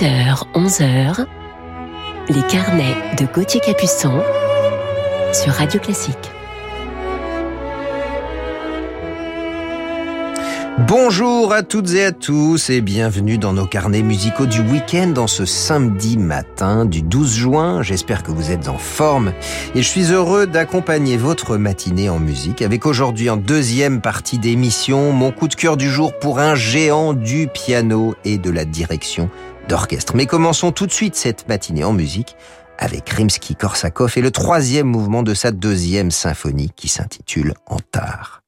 10h, 11h, les carnets de Gauthier Capuçon sur Radio Classique. Bonjour à toutes et à tous et bienvenue dans nos carnets musicaux du week-end dans ce samedi matin du 12 juin. J'espère que vous êtes en forme et je suis heureux d'accompagner votre matinée en musique avec aujourd'hui en deuxième partie d'émission mon coup de cœur du jour pour un géant du piano et de la direction d'orchestre. Mais commençons tout de suite cette matinée en musique avec Rimsky-Korsakov et le troisième mouvement de sa deuxième symphonie qui s'intitule Antar.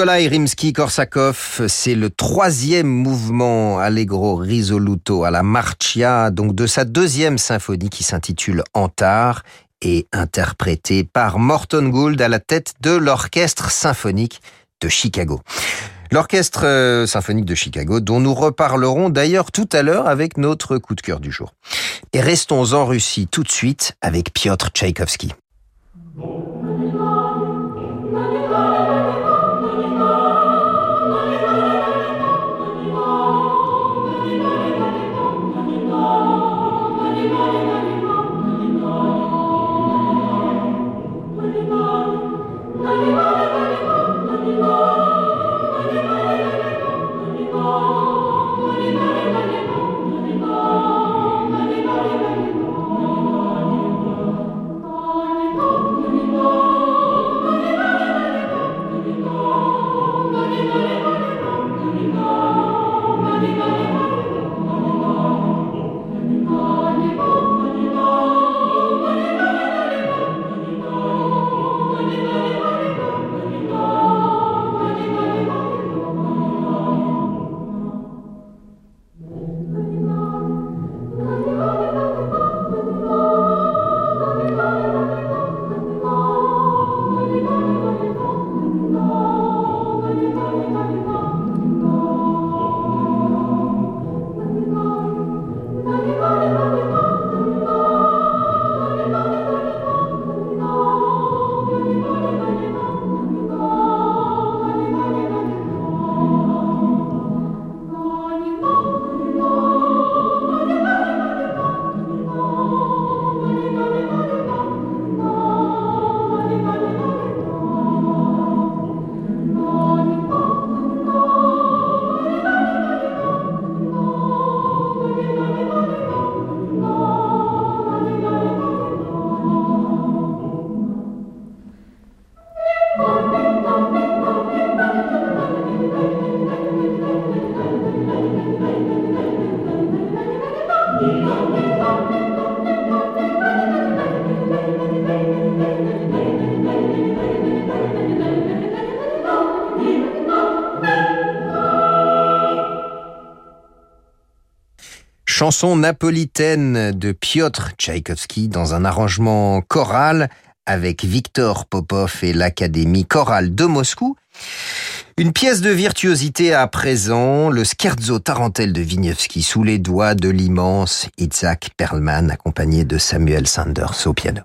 Nikolai Rimsky-Korsakov, c'est le troisième mouvement Allegro risoluto à la Marcia, donc de sa deuxième symphonie qui s'intitule Antar et interprété par Morton Gould à la tête de l'Orchestre symphonique de Chicago. L'Orchestre euh, symphonique de Chicago, dont nous reparlerons d'ailleurs tout à l'heure avec notre coup de cœur du jour. Et restons en Russie tout de suite avec Piotr Tchaïkovski. Chanson napolitaine de Piotr Tchaïkovski dans un arrangement choral avec Victor Popov et l'Académie chorale de Moscou. Une pièce de virtuosité à présent, le scherzo tarentelle de Vigneevski sous les doigts de l'immense Isaac Perlman accompagné de Samuel Sanders au piano.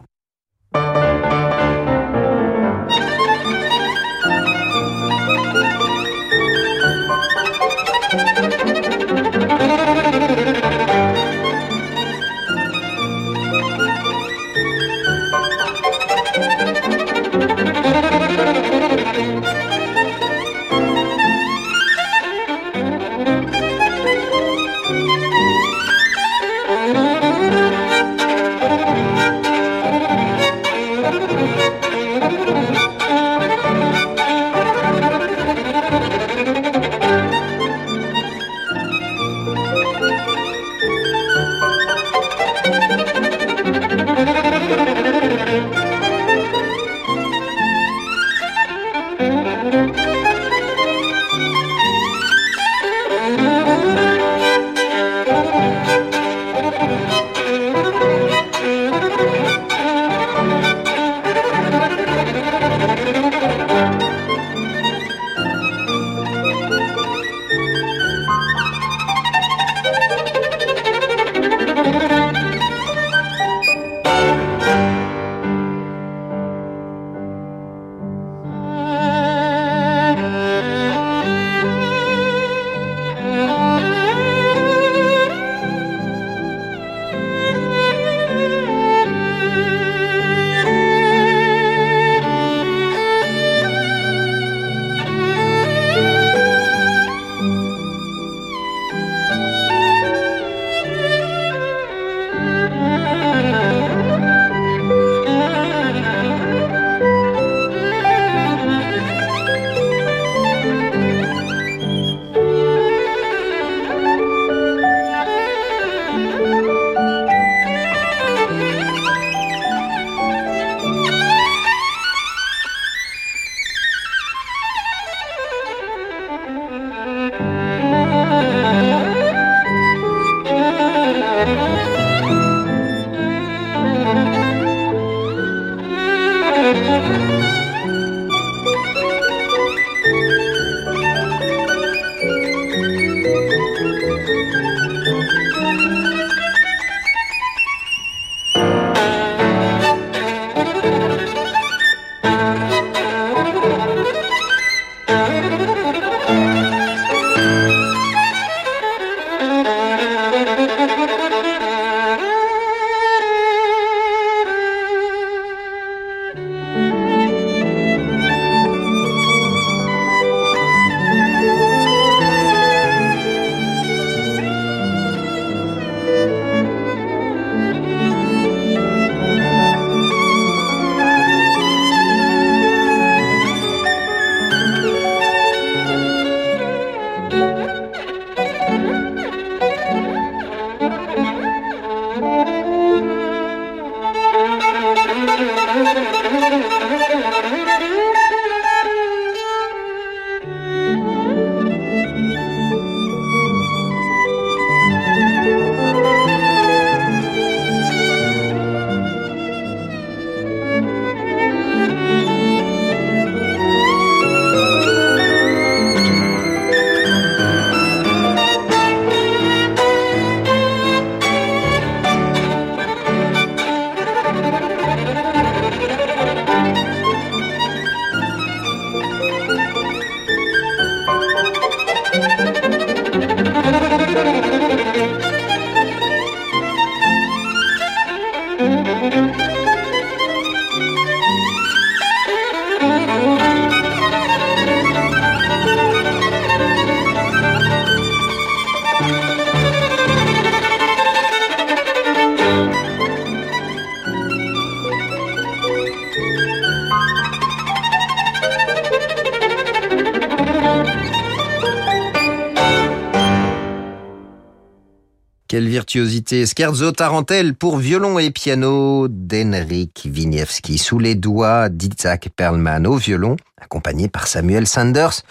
Scherzo Tarantelle pour violon et piano d'Henrik Winiewski sous les doigts d'Isaac Perlman au violon, accompagné par Samuel Sanders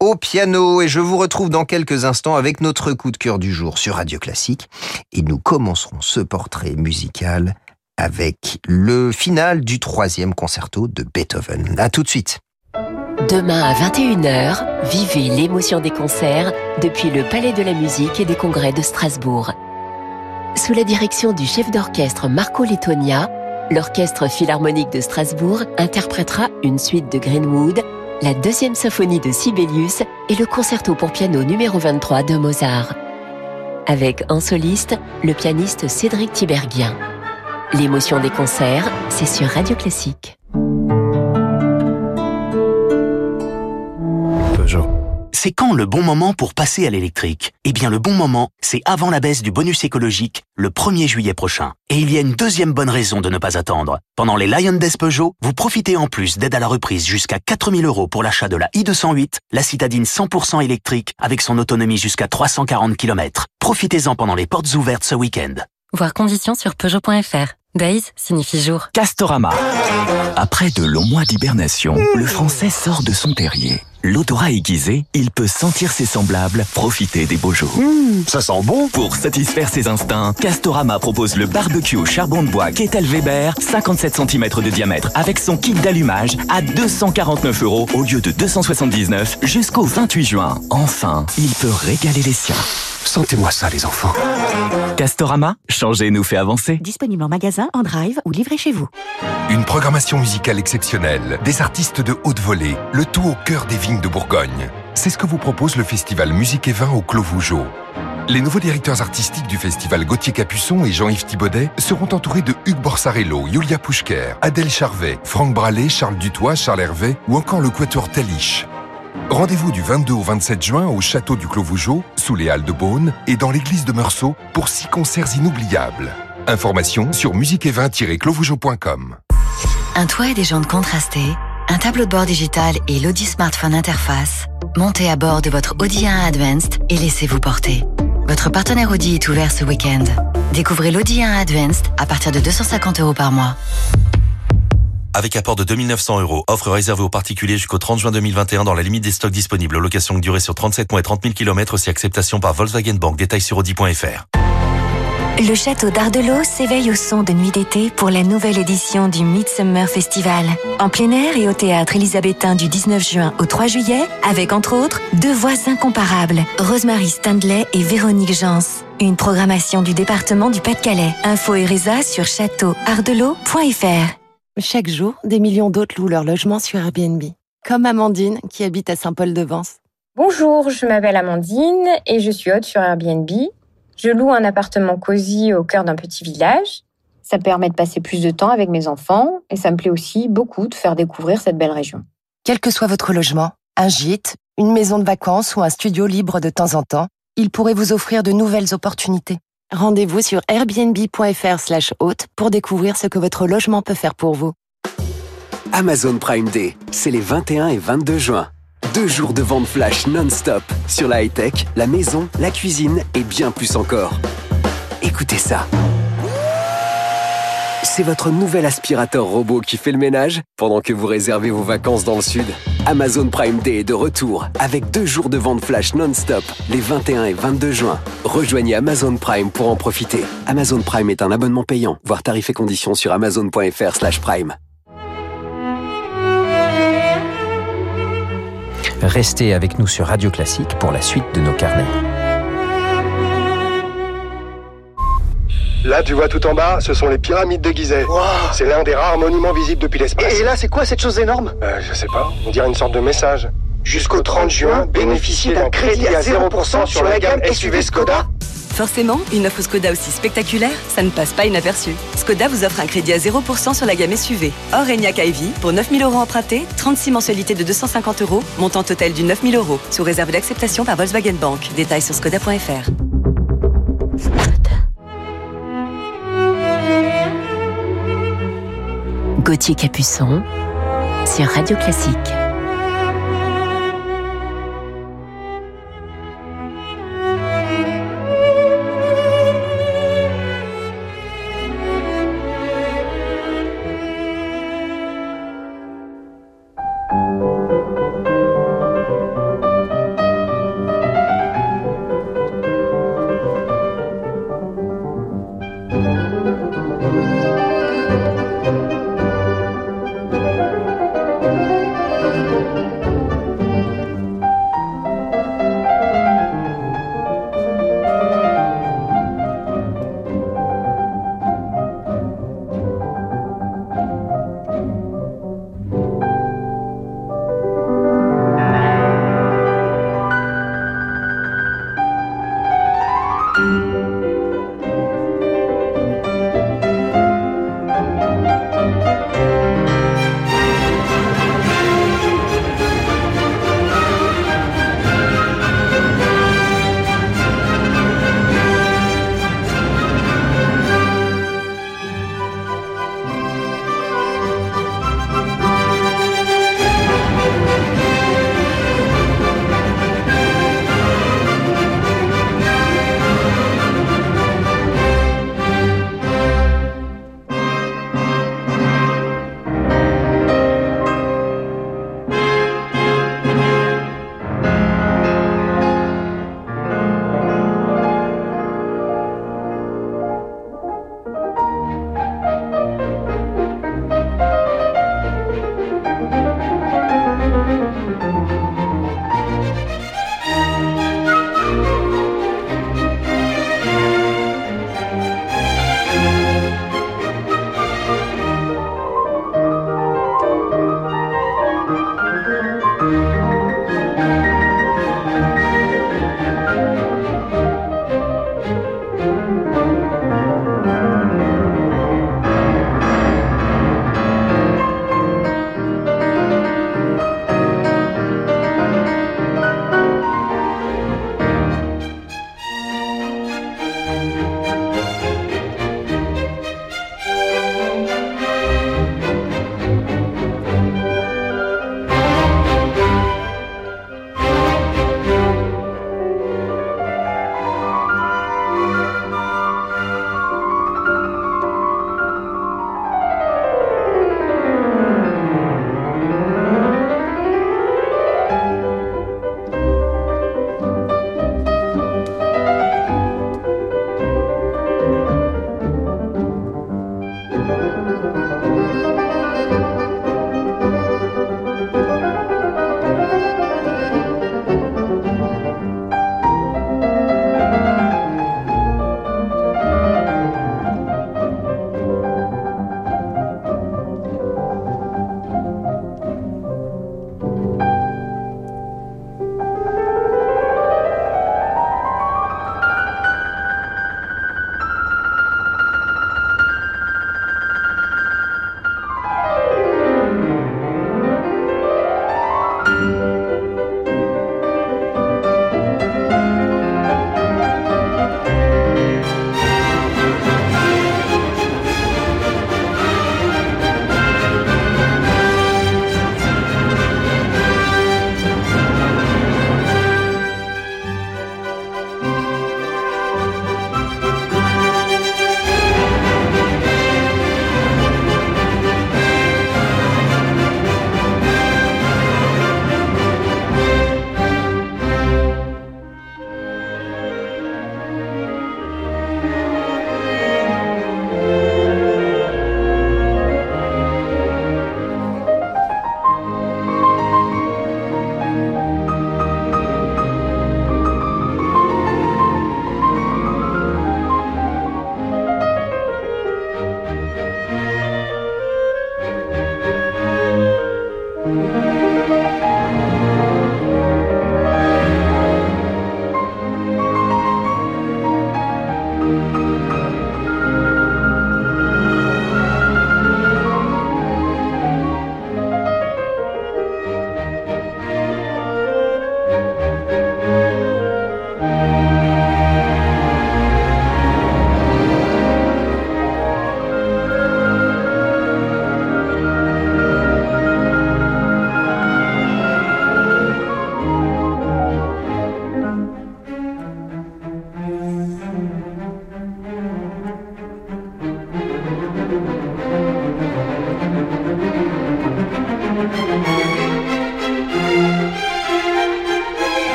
au piano et je vous retrouve dans quelques instants avec notre coup de cœur du jour sur Radio Classique et nous commencerons ce portrait musical avec le final du troisième concerto de Beethoven. À tout de suite. Demain à 21h, vivez l'émotion des concerts depuis le Palais de la musique et des congrès de Strasbourg. Sous la direction du chef d'orchestre Marco Lettonia, l'Orchestre Philharmonique de Strasbourg interprétera une suite de Greenwood, la deuxième symphonie de Sibelius et le concerto pour piano numéro 23 de Mozart. Avec en soliste le pianiste Cédric Tiberghien. L'émotion des concerts, c'est sur Radio Classique. C'est quand le bon moment pour passer à l'électrique? Eh bien le bon moment, c'est avant la baisse du bonus écologique, le 1er juillet prochain. Et il y a une deuxième bonne raison de ne pas attendre. Pendant les Lion Days Peugeot, vous profitez en plus d'aide à la reprise jusqu'à 4000 euros pour l'achat de la i208, la citadine 100% électrique avec son autonomie jusqu'à 340 km. Profitez-en pendant les portes ouvertes ce week-end. Voir conditions sur Peugeot.fr. Days signifie jour. Castorama. Après de longs mois d'hibernation, le français sort de son terrier. L'odorat aiguisé, il peut sentir ses semblables, profiter des beaux jours. Mmh, ça sent bon Pour satisfaire ses instincts, Castorama propose le barbecue au charbon de bois Ketel Weber, 57 cm de diamètre, avec son kit d'allumage à 249 euros au lieu de 279 jusqu'au 28 juin. Enfin, il peut régaler les siens. Sentez-moi ça, les enfants. Castorama, changer nous fait avancer. Disponible en magasin, en drive ou livré chez vous. Une programmation musicale exceptionnelle, des artistes de haute volée, le tout au cœur des vignes de Bourgogne. C'est ce que vous propose le festival Musique et Vin au Clos Vougeot. Les nouveaux directeurs artistiques du festival Gauthier Capuçon et Jean-Yves Thibaudet seront entourés de Hugues Borsarello, Yulia Pouchker, Adèle Charvet, Franck Brallet, Charles Dutoit, Charles Hervé ou encore le Quatuor Taliche. Rendez-vous du 22 au 27 juin au château du Clos Vougeot, sous les Halles de Beaune et dans l'église de Meursault pour six concerts inoubliables. Informations sur musiqueet-vin-clovougeot.com. Un toit et des jantes contrastées, un tableau de bord digital et l'Audi Smartphone Interface. Montez à bord de votre Audi A1 Advanced et laissez-vous porter. Votre partenaire Audi est ouvert ce week-end. Découvrez l'Audi A1 Advanced à partir de 250 euros par mois. Avec apport de 2900 euros. Offre réservée aux particuliers jusqu'au 30 juin 2021 dans la limite des stocks disponibles. Location durée sur 37 mois et 30 000 km aussi acceptation par Volkswagen Bank. Détails sur audi.fr. Le château d'Ardelot s'éveille au son de Nuit d'été pour la nouvelle édition du Midsummer Festival. En plein air et au théâtre élisabétain du 19 juin au 3 juillet, avec entre autres deux voix incomparables, Rosemary Standley et Véronique Jans. Une programmation du département du Pas-de-Calais. Info et résa sur châteauardelot.fr. Chaque jour, des millions d'autres louent leur logement sur Airbnb. Comme Amandine, qui habite à Saint-Paul-de-Vence. Bonjour, je m'appelle Amandine et je suis hôte sur Airbnb. Je loue un appartement cosy au cœur d'un petit village. Ça permet de passer plus de temps avec mes enfants et ça me plaît aussi beaucoup de faire découvrir cette belle région. Quel que soit votre logement, un gîte, une maison de vacances ou un studio libre de temps en temps, il pourrait vous offrir de nouvelles opportunités. Rendez-vous sur airbnb.fr slash hôte pour découvrir ce que votre logement peut faire pour vous. Amazon Prime Day, c'est les 21 et 22 juin. Deux jours de vente flash non-stop sur la high-tech, la maison, la cuisine et bien plus encore. Écoutez ça. C'est votre nouvel aspirateur robot qui fait le ménage pendant que vous réservez vos vacances dans le sud. Amazon Prime Day est de retour avec deux jours de vente flash non-stop les 21 et 22 juin. Rejoignez Amazon Prime pour en profiter. Amazon Prime est un abonnement payant. Voir tarifs et conditions sur amazon.fr/prime. Restez avec nous sur Radio Classique pour la suite de nos carnets. Là, tu vois tout en bas, ce sont les pyramides de Gizeh. Wow. C'est l'un des rares monuments visibles depuis l'espace. Et là, c'est quoi cette chose énorme? Euh, Je sais pas, on dirait une sorte de message. Jusqu'au 30 juin, bénéficiez d'un crédit à 0% sur la gamme SUV Skoda. Forcément, une offre Skoda aussi spectaculaire, ça ne passe pas inaperçu. Skoda vous offre un crédit à 0% sur la gamme SUV. Or, Enyaq Ivy, pour 9000 euros empruntés, 36 mensualités de 250 euros, montant total du 9000 euros, sous réserve d'acceptation par Volkswagen Bank. Détails sur skoda.fr. Gauthier Capuçon sur Radio Classique.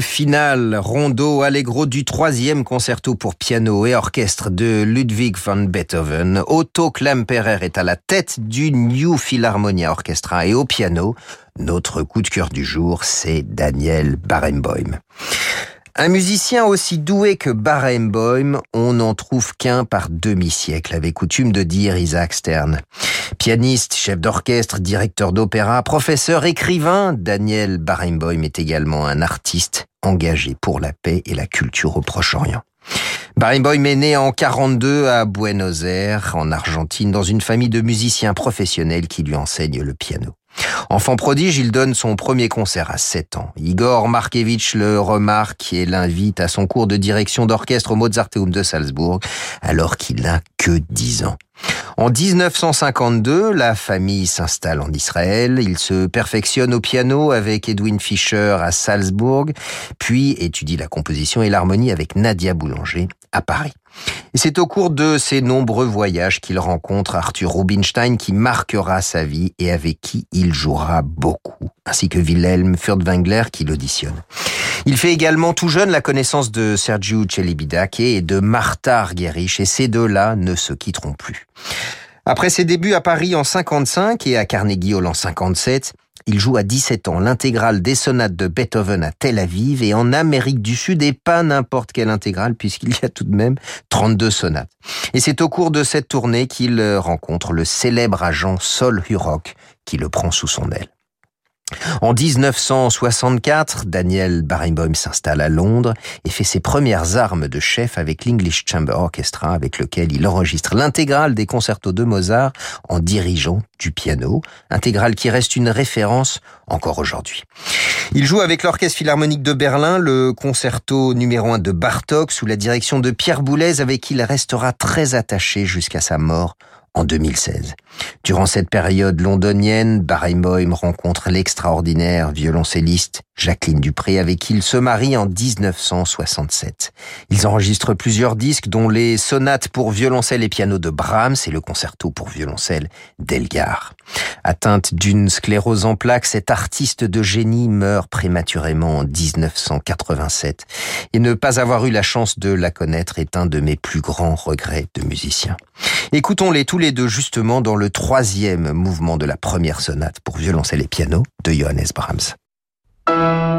Final rondo allegro du troisième concerto pour piano et orchestre de Ludwig van Beethoven. Otto Klemperer est à la tête du New Philharmonia Orchestra et au piano, notre coup de cœur du jour, c'est Daniel Barenboim. Un musicien aussi doué que Barenboim, on n'en trouve qu'un par demi-siècle, avait coutume de dire Isaac Stern. Pianiste, chef d'orchestre, directeur d'opéra, professeur, écrivain, Daniel Barenboim est également un artiste engagé pour la paix et la culture au Proche-Orient. Barenboim est né en 42 à Buenos Aires, en Argentine, dans une famille de musiciens professionnels qui lui enseignent le piano. Enfant prodige, il donne son premier concert à 7 ans. Igor Markevitch le remarque et l'invite à son cours de direction d'orchestre au Mozarteum de Salzbourg, alors qu'il n'a que 10 ans. En 1952, la famille s'installe en Israël. Il se perfectionne au piano avec Edwin Fischer à Salzbourg, puis étudie la composition et l'harmonie avec Nadia Boulanger à Paris. C'est au cours de ces nombreux voyages qu'il rencontre Arthur Rubinstein qui marquera sa vie et avec qui il jouera beaucoup, ainsi que Wilhelm Furtwängler qui l'auditionne. Il fait également tout jeune la connaissance de Sergiu Celibidache et de Martha Argerich et ces deux-là ne se quitteront plus. Après ses débuts à Paris en 55 et à Carnegie Hall en 57, il joue à 17 ans l'intégrale des sonates de Beethoven à Tel Aviv et en Amérique du Sud et pas n'importe quelle intégrale puisqu'il y a tout de même 32 sonates. Et c'est au cours de cette tournée qu'il rencontre le célèbre agent Sol Hurok qui le prend sous son aile. En 1964, Daniel Barenboim s'installe à Londres et fait ses premières armes de chef avec l'English Chamber Orchestra avec lequel il enregistre l'intégrale des concertos de Mozart en dirigeant du piano, intégrale qui reste une référence encore aujourd'hui. Il joue avec l'Orchestre Philharmonique de Berlin le concerto numéro 1 de Bartok sous la direction de Pierre Boulez avec qui il restera très attaché jusqu'à sa mort en 2016. Durant cette période londonienne, Barenboim rencontre l'extraordinaire violoncelliste Jacqueline Dupré avec qui il se marie en 1967. Ils enregistrent plusieurs disques dont les sonates pour violoncelle et piano de Brahms et le concerto pour violoncelle d'Elgar. Atteinte d'une sclérose en plaques, cet artiste de génie meurt prématurément en 1987 et ne pas avoir eu la chance de la connaître est un de mes plus grands regrets de musicien. Écoutons-les tous les deux justement dans le troisième mouvement de la première sonate pour violoncelle et piano de Johannes Brahms. Le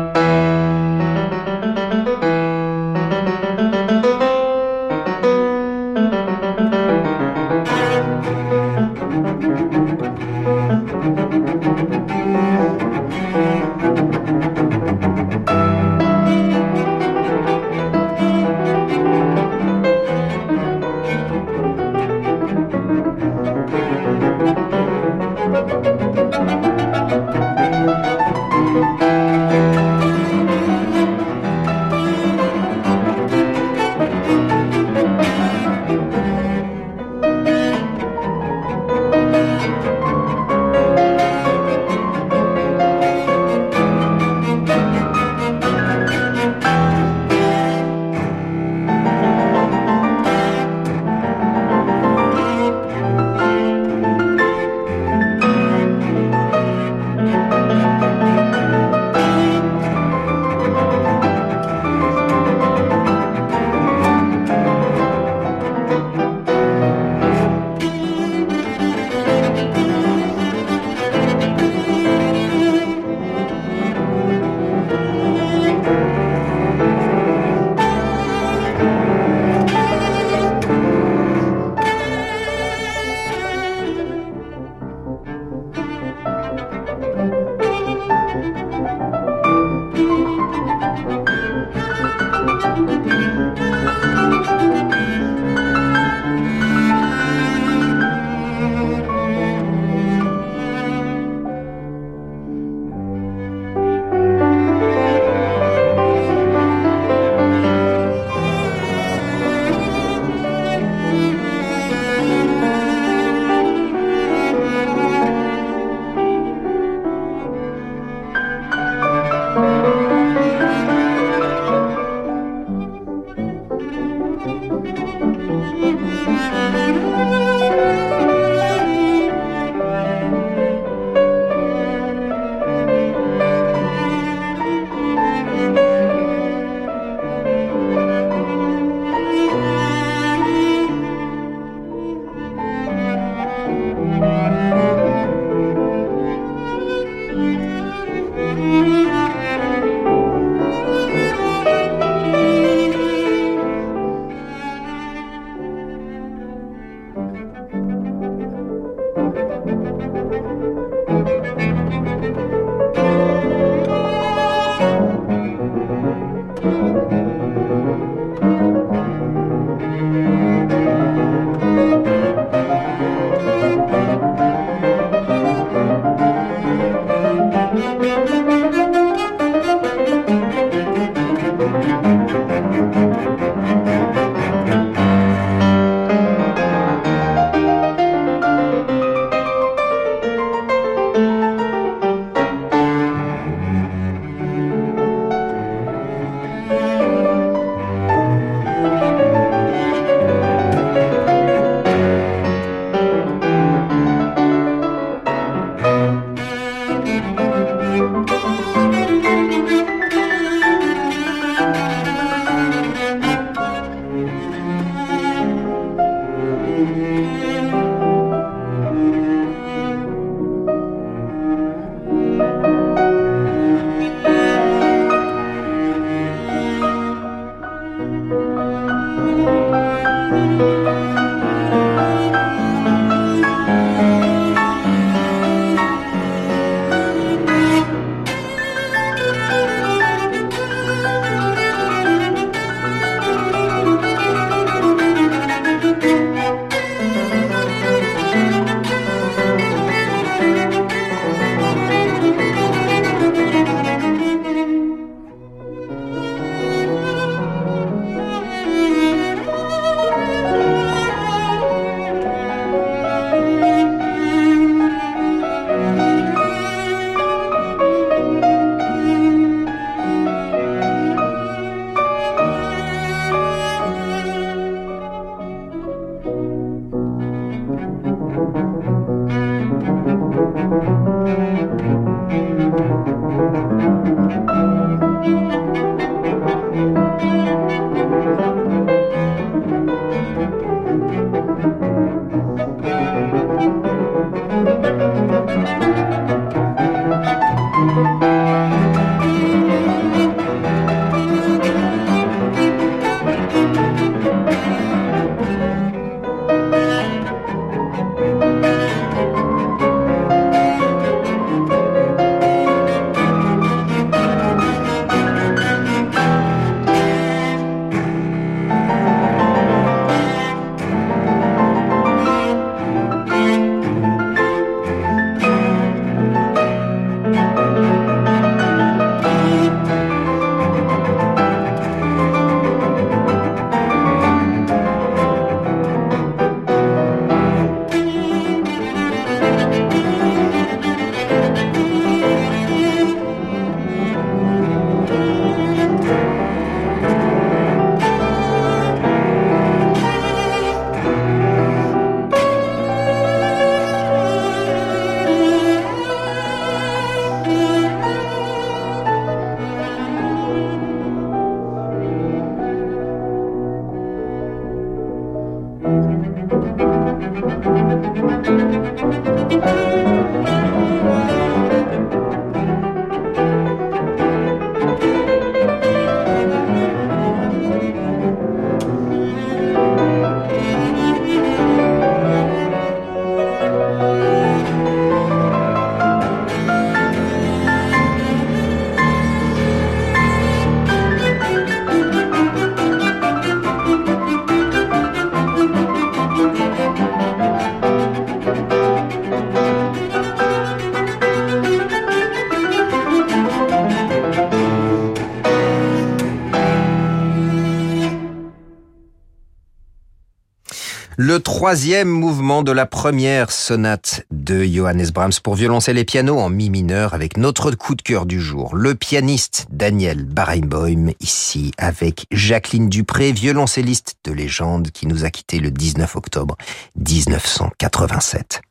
troisième mouvement de la première sonate de Johannes Brahms pour violoncelle et piano en mi mineur avec notre coup de cœur du jour, le pianiste Daniel Barenboim, ici avec Jacqueline Dupré, violoncelliste de légende qui nous a quitté le 19 octobre 1987.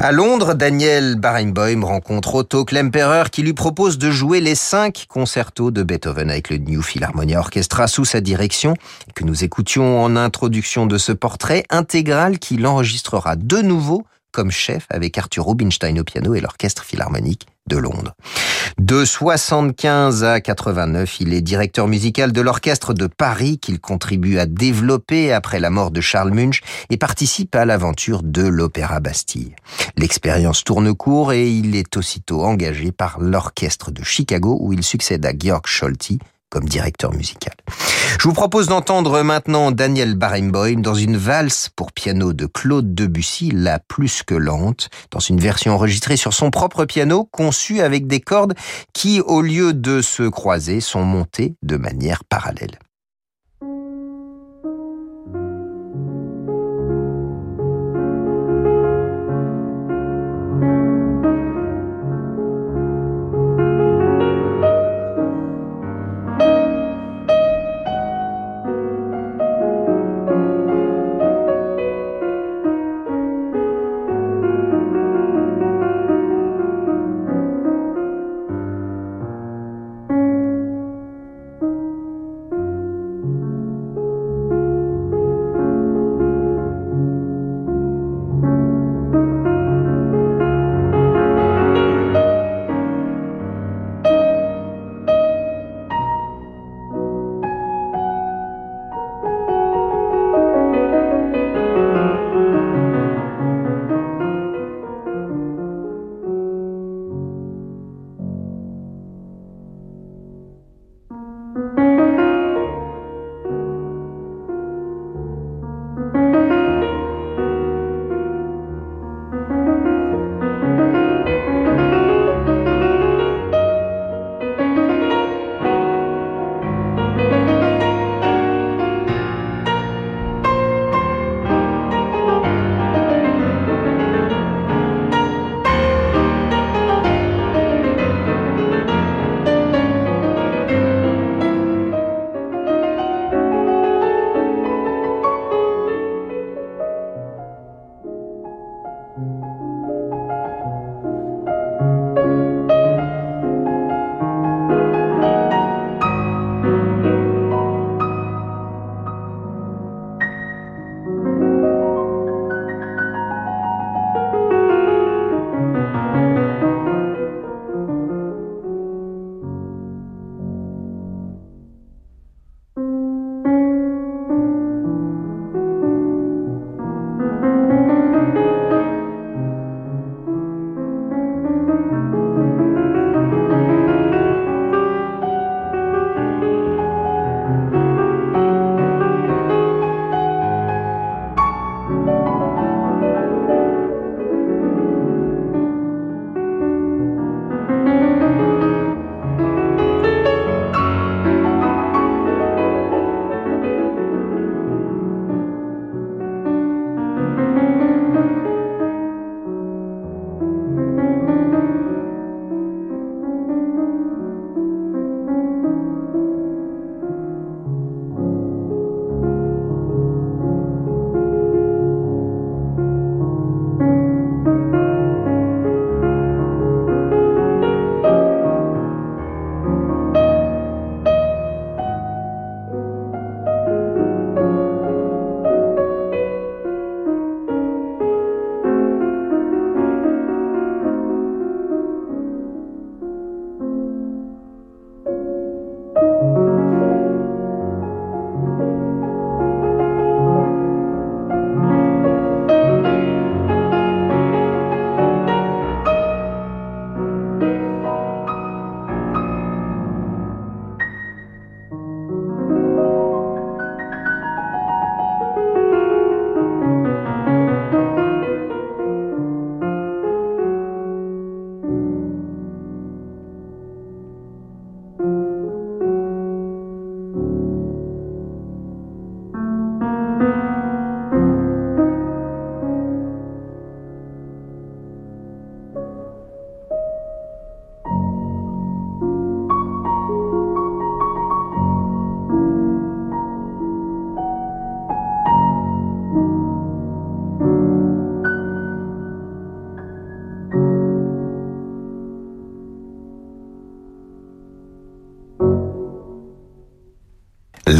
À Londres, Daniel Barenboim rencontre Otto Klemperer qui lui propose de jouer les cinq concertos de Beethoven avec le New Philharmonia Orchestra sous sa direction, que nous écoutions en introduction de ce portrait intégral qu'il enregistrera de nouveau comme chef avec Arthur Rubinstein au piano et l'Orchestre Philharmonique de Londres. De 75 à 89, il est directeur musical de l'Orchestre de Paris qu'il contribue à développer après la mort de Charles Munch et participe à l'aventure de l'Opéra Bastille. L'expérience tourne court et il est aussitôt engagé par l'Orchestre de Chicago où il succède à Georg Scholti comme directeur musical. Je vous propose d'entendre maintenant Daniel Barenboim dans une valse pour piano de Claude Debussy, la plus que lente, dans une version enregistrée sur son propre piano, conçue avec des cordes qui, au lieu de se croiser, sont montées de manière parallèle.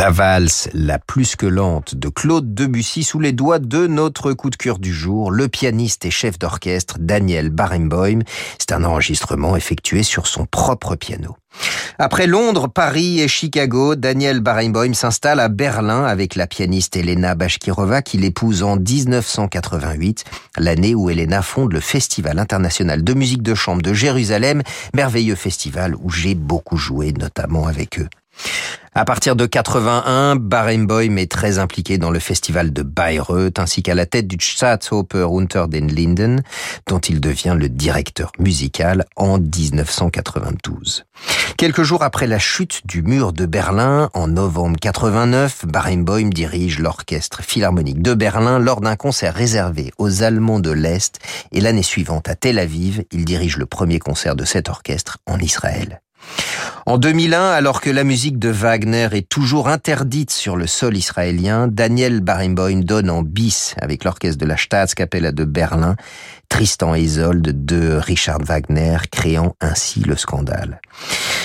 La valse la plus que lente de Claude Debussy sous les doigts de notre coup de cœur du jour, le pianiste et chef d'orchestre Daniel Barenboim. C'est un enregistrement effectué sur son propre piano. Après Londres, Paris et Chicago, Daniel Barenboim s'installe à Berlin avec la pianiste Elena Bashkirova qu'il épouse en 1988, l'année où Elena fonde le Festival international de musique de chambre de Jérusalem, merveilleux festival où j'ai beaucoup joué notamment avec eux. À partir de 81, Barenboim est très impliqué dans le festival de Bayreuth ainsi qu'à la tête du Staatsoper unter den Linden, dont il devient le directeur musical en 1992. Quelques jours après la chute du mur de Berlin, en novembre 89, Barenboim dirige l'orchestre philharmonique de Berlin lors d'un concert réservé aux Allemands de l'Est et l'année suivante à Tel Aviv, il dirige le premier concert de cet orchestre en Israël. En 2001, alors que la musique de Wagner est toujours interdite sur le sol israélien, Daniel Barenboim donne en bis avec l'orchestre de la Staatskapelle de Berlin Tristan et Isolde de Richard Wagner, créant ainsi le scandale.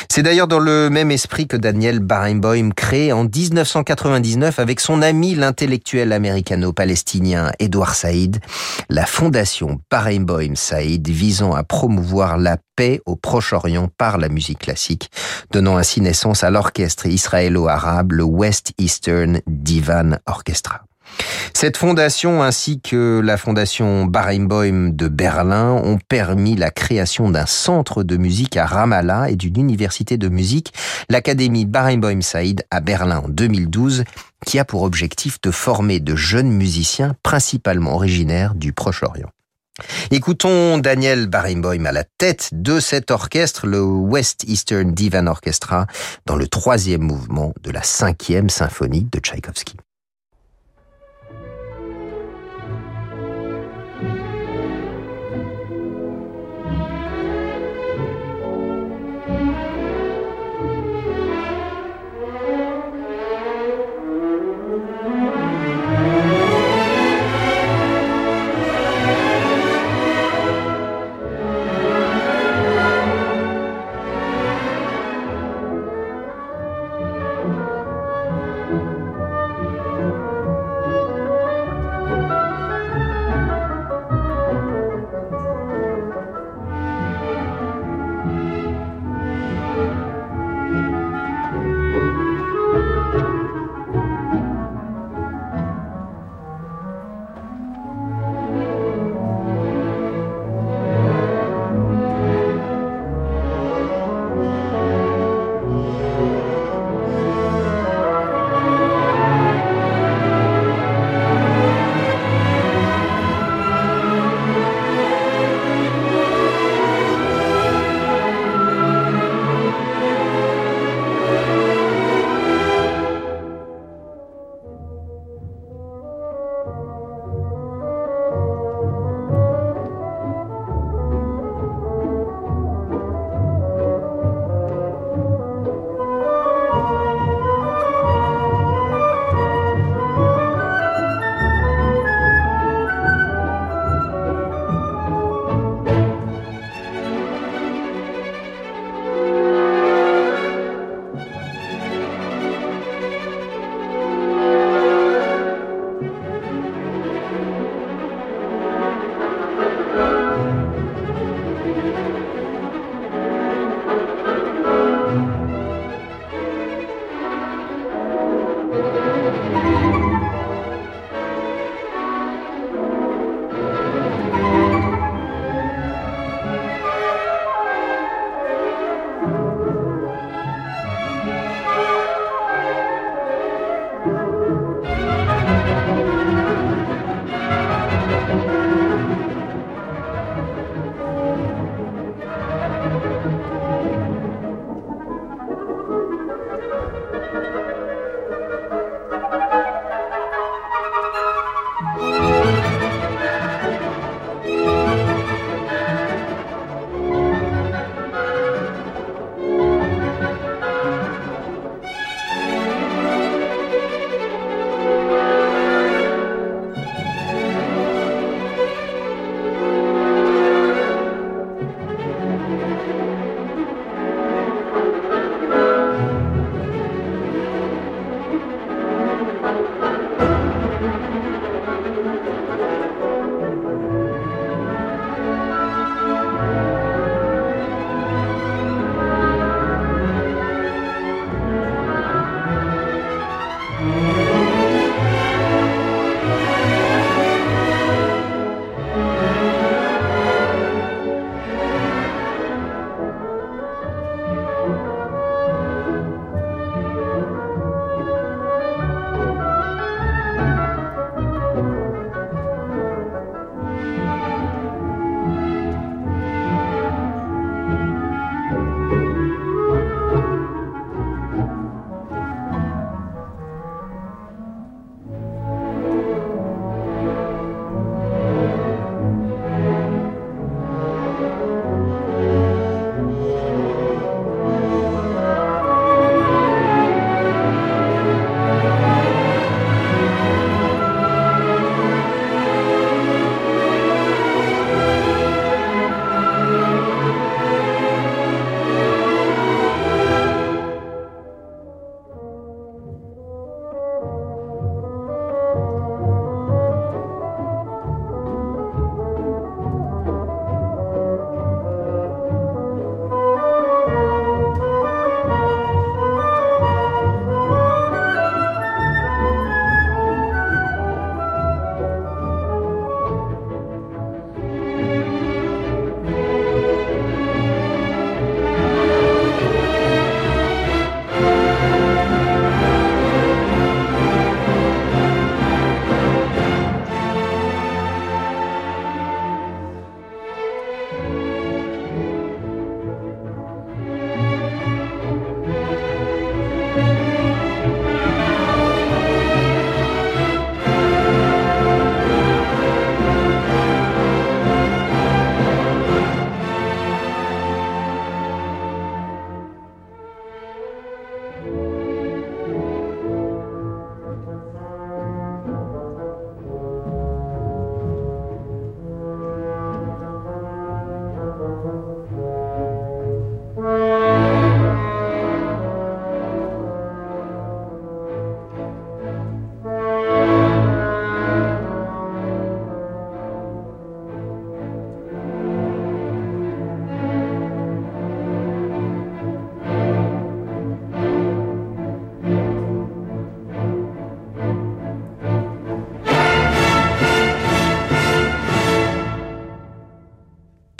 C'est d'ailleurs dans le même esprit que Daniel Barenboim crée en 1999 avec son ami l'intellectuel américano-palestinien Edouard Saïd la fondation Barenboim Saïd visant à promouvoir la paix au Proche-Orient par la musique classique, donnant ainsi naissance à l'orchestre israélo-arabe, le West Eastern Divan Orchestra. Cette fondation ainsi que la fondation Barenboim de Berlin ont permis la création d'un centre de musique à Ramallah et d'une université de musique, l'Académie Barenboim Saïd à Berlin en 2012, qui a pour objectif de former de jeunes musiciens principalement originaires du Proche-Orient. Écoutons Daniel Barenboim à la tête de cet orchestre, le West Eastern Divan Orchestra, dans le troisième mouvement de la cinquième symphonie de Tchaïkovski.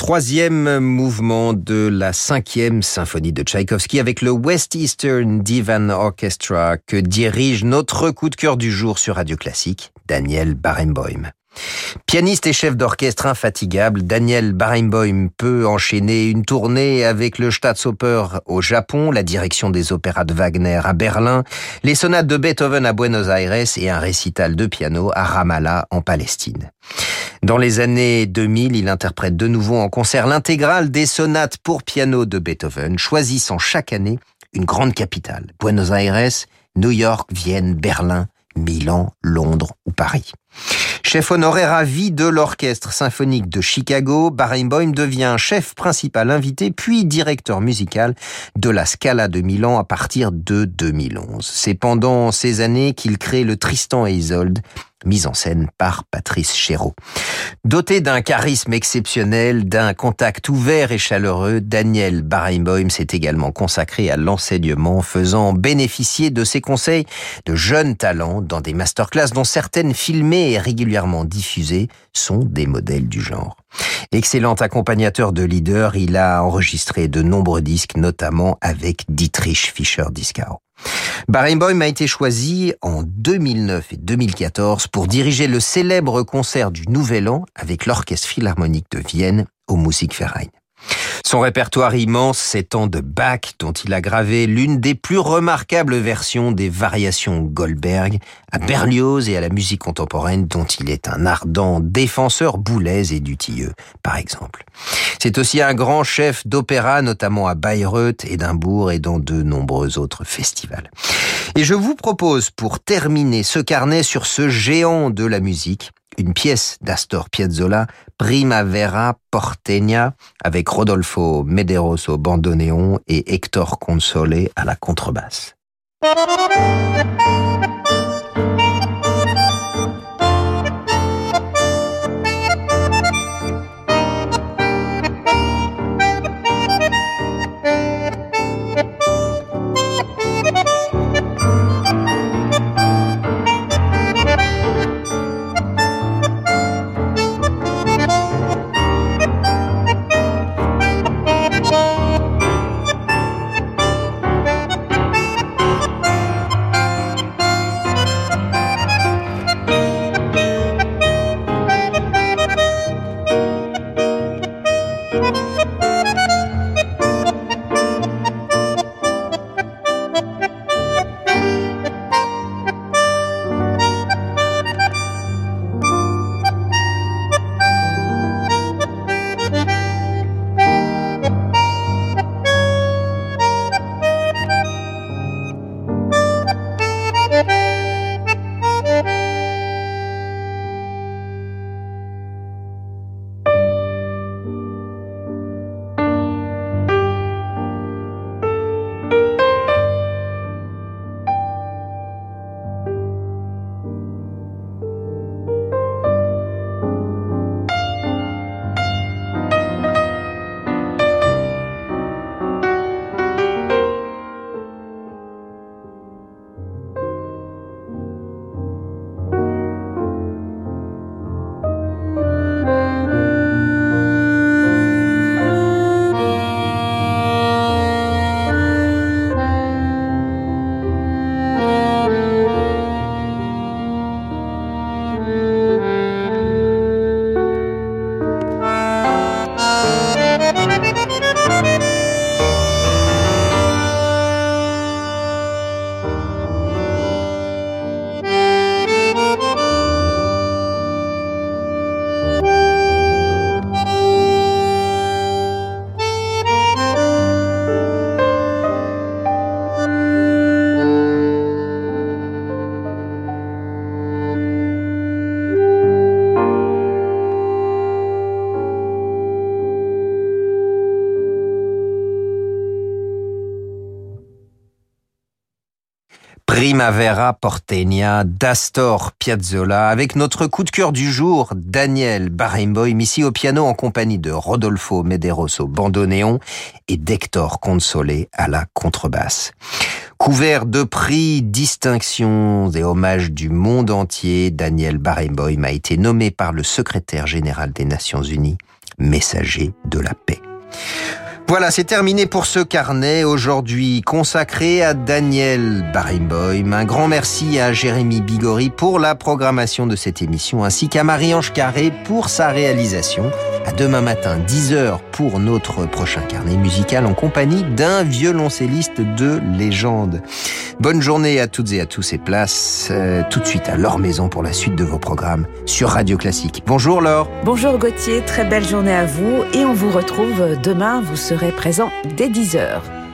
Troisième mouvement de la cinquième symphonie de Tchaïkovski avec le West Eastern Divan Orchestra que dirige notre coup de cœur du jour sur Radio Classique, Daniel Barenboim. Pianiste et chef d'orchestre infatigable, Daniel Barenboim peut enchaîner une tournée avec le Staatsoper au Japon, la direction des opéras de Wagner à Berlin, les sonates de Beethoven à Buenos Aires et un récital de piano à Ramallah en Palestine. Dans les années 2000, il interprète de nouveau en concert l'intégrale des sonates pour piano de Beethoven, choisissant chaque année une grande capitale, Buenos Aires, New York, Vienne, Berlin, Milan, Londres ou Paris. Chef honoraire à vie de l'Orchestre symphonique de Chicago, Barenboim devient chef principal invité puis directeur musical de la Scala de Milan à partir de 2011. C'est pendant ces années qu'il crée le Tristan et Isolde, mise en scène par Patrice Chéreau. Doté d'un charisme exceptionnel, d'un contact ouvert et chaleureux, Daniel Barenboim s'est également consacré à l'enseignement, faisant bénéficier de ses conseils de jeunes talents dans des masterclass dont certaines filmées et régulièrement diffusées sont des modèles du genre. Excellent accompagnateur de leader, il a enregistré de nombreux disques, notamment avec Dietrich Fischer-Dieskau. Barenboim a été choisi en 2009 et 2014 pour diriger le célèbre concert du Nouvel An avec l'Orchestre Philharmonique de Vienne au Musikverein. Son répertoire immense s'étend de Bach, dont il a gravé l'une des plus remarquables versions des variations Goldberg, à Berlioz et à la musique contemporaine, dont il est un ardent défenseur Boulez et Dutilleux, par exemple. C'est aussi un grand chef d'opéra, notamment à Bayreuth, Édimbourg et dans de nombreux autres festivals. Et je vous propose, pour terminer ce carnet sur ce géant de la musique, une pièce d'Astor Piazzolla, Primavera Porteña, avec Rodolfo Mederos au bandoneon et Hector Console à la contrebasse. Primavera Porteña d'Astor Piazzolla avec notre coup de cœur du jour, Daniel Barenboim, ici au piano en compagnie de Rodolfo Mederos au bandoneon et d'Hector Console à la contrebasse. Couvert de prix, distinctions et hommages du monde entier, Daniel Barenboim a été nommé par le secrétaire général des Nations Unies messager de la paix. Voilà, c'est terminé pour ce carnet aujourd'hui consacré à Daniel Barimboim. Un grand merci à Jérémy Bigori pour la programmation de cette émission ainsi qu'à Marie-Ange Carré pour sa réalisation. À demain matin, 10h pour notre prochain carnet musical en compagnie d'un violoncelliste de légende. Bonne journée à toutes et à tous et place euh, tout de suite à leur maison pour la suite de vos programmes sur Radio Classique. Bonjour Laure. Bonjour Gauthier, très belle journée à vous et on vous retrouve demain. Présent dès 10h.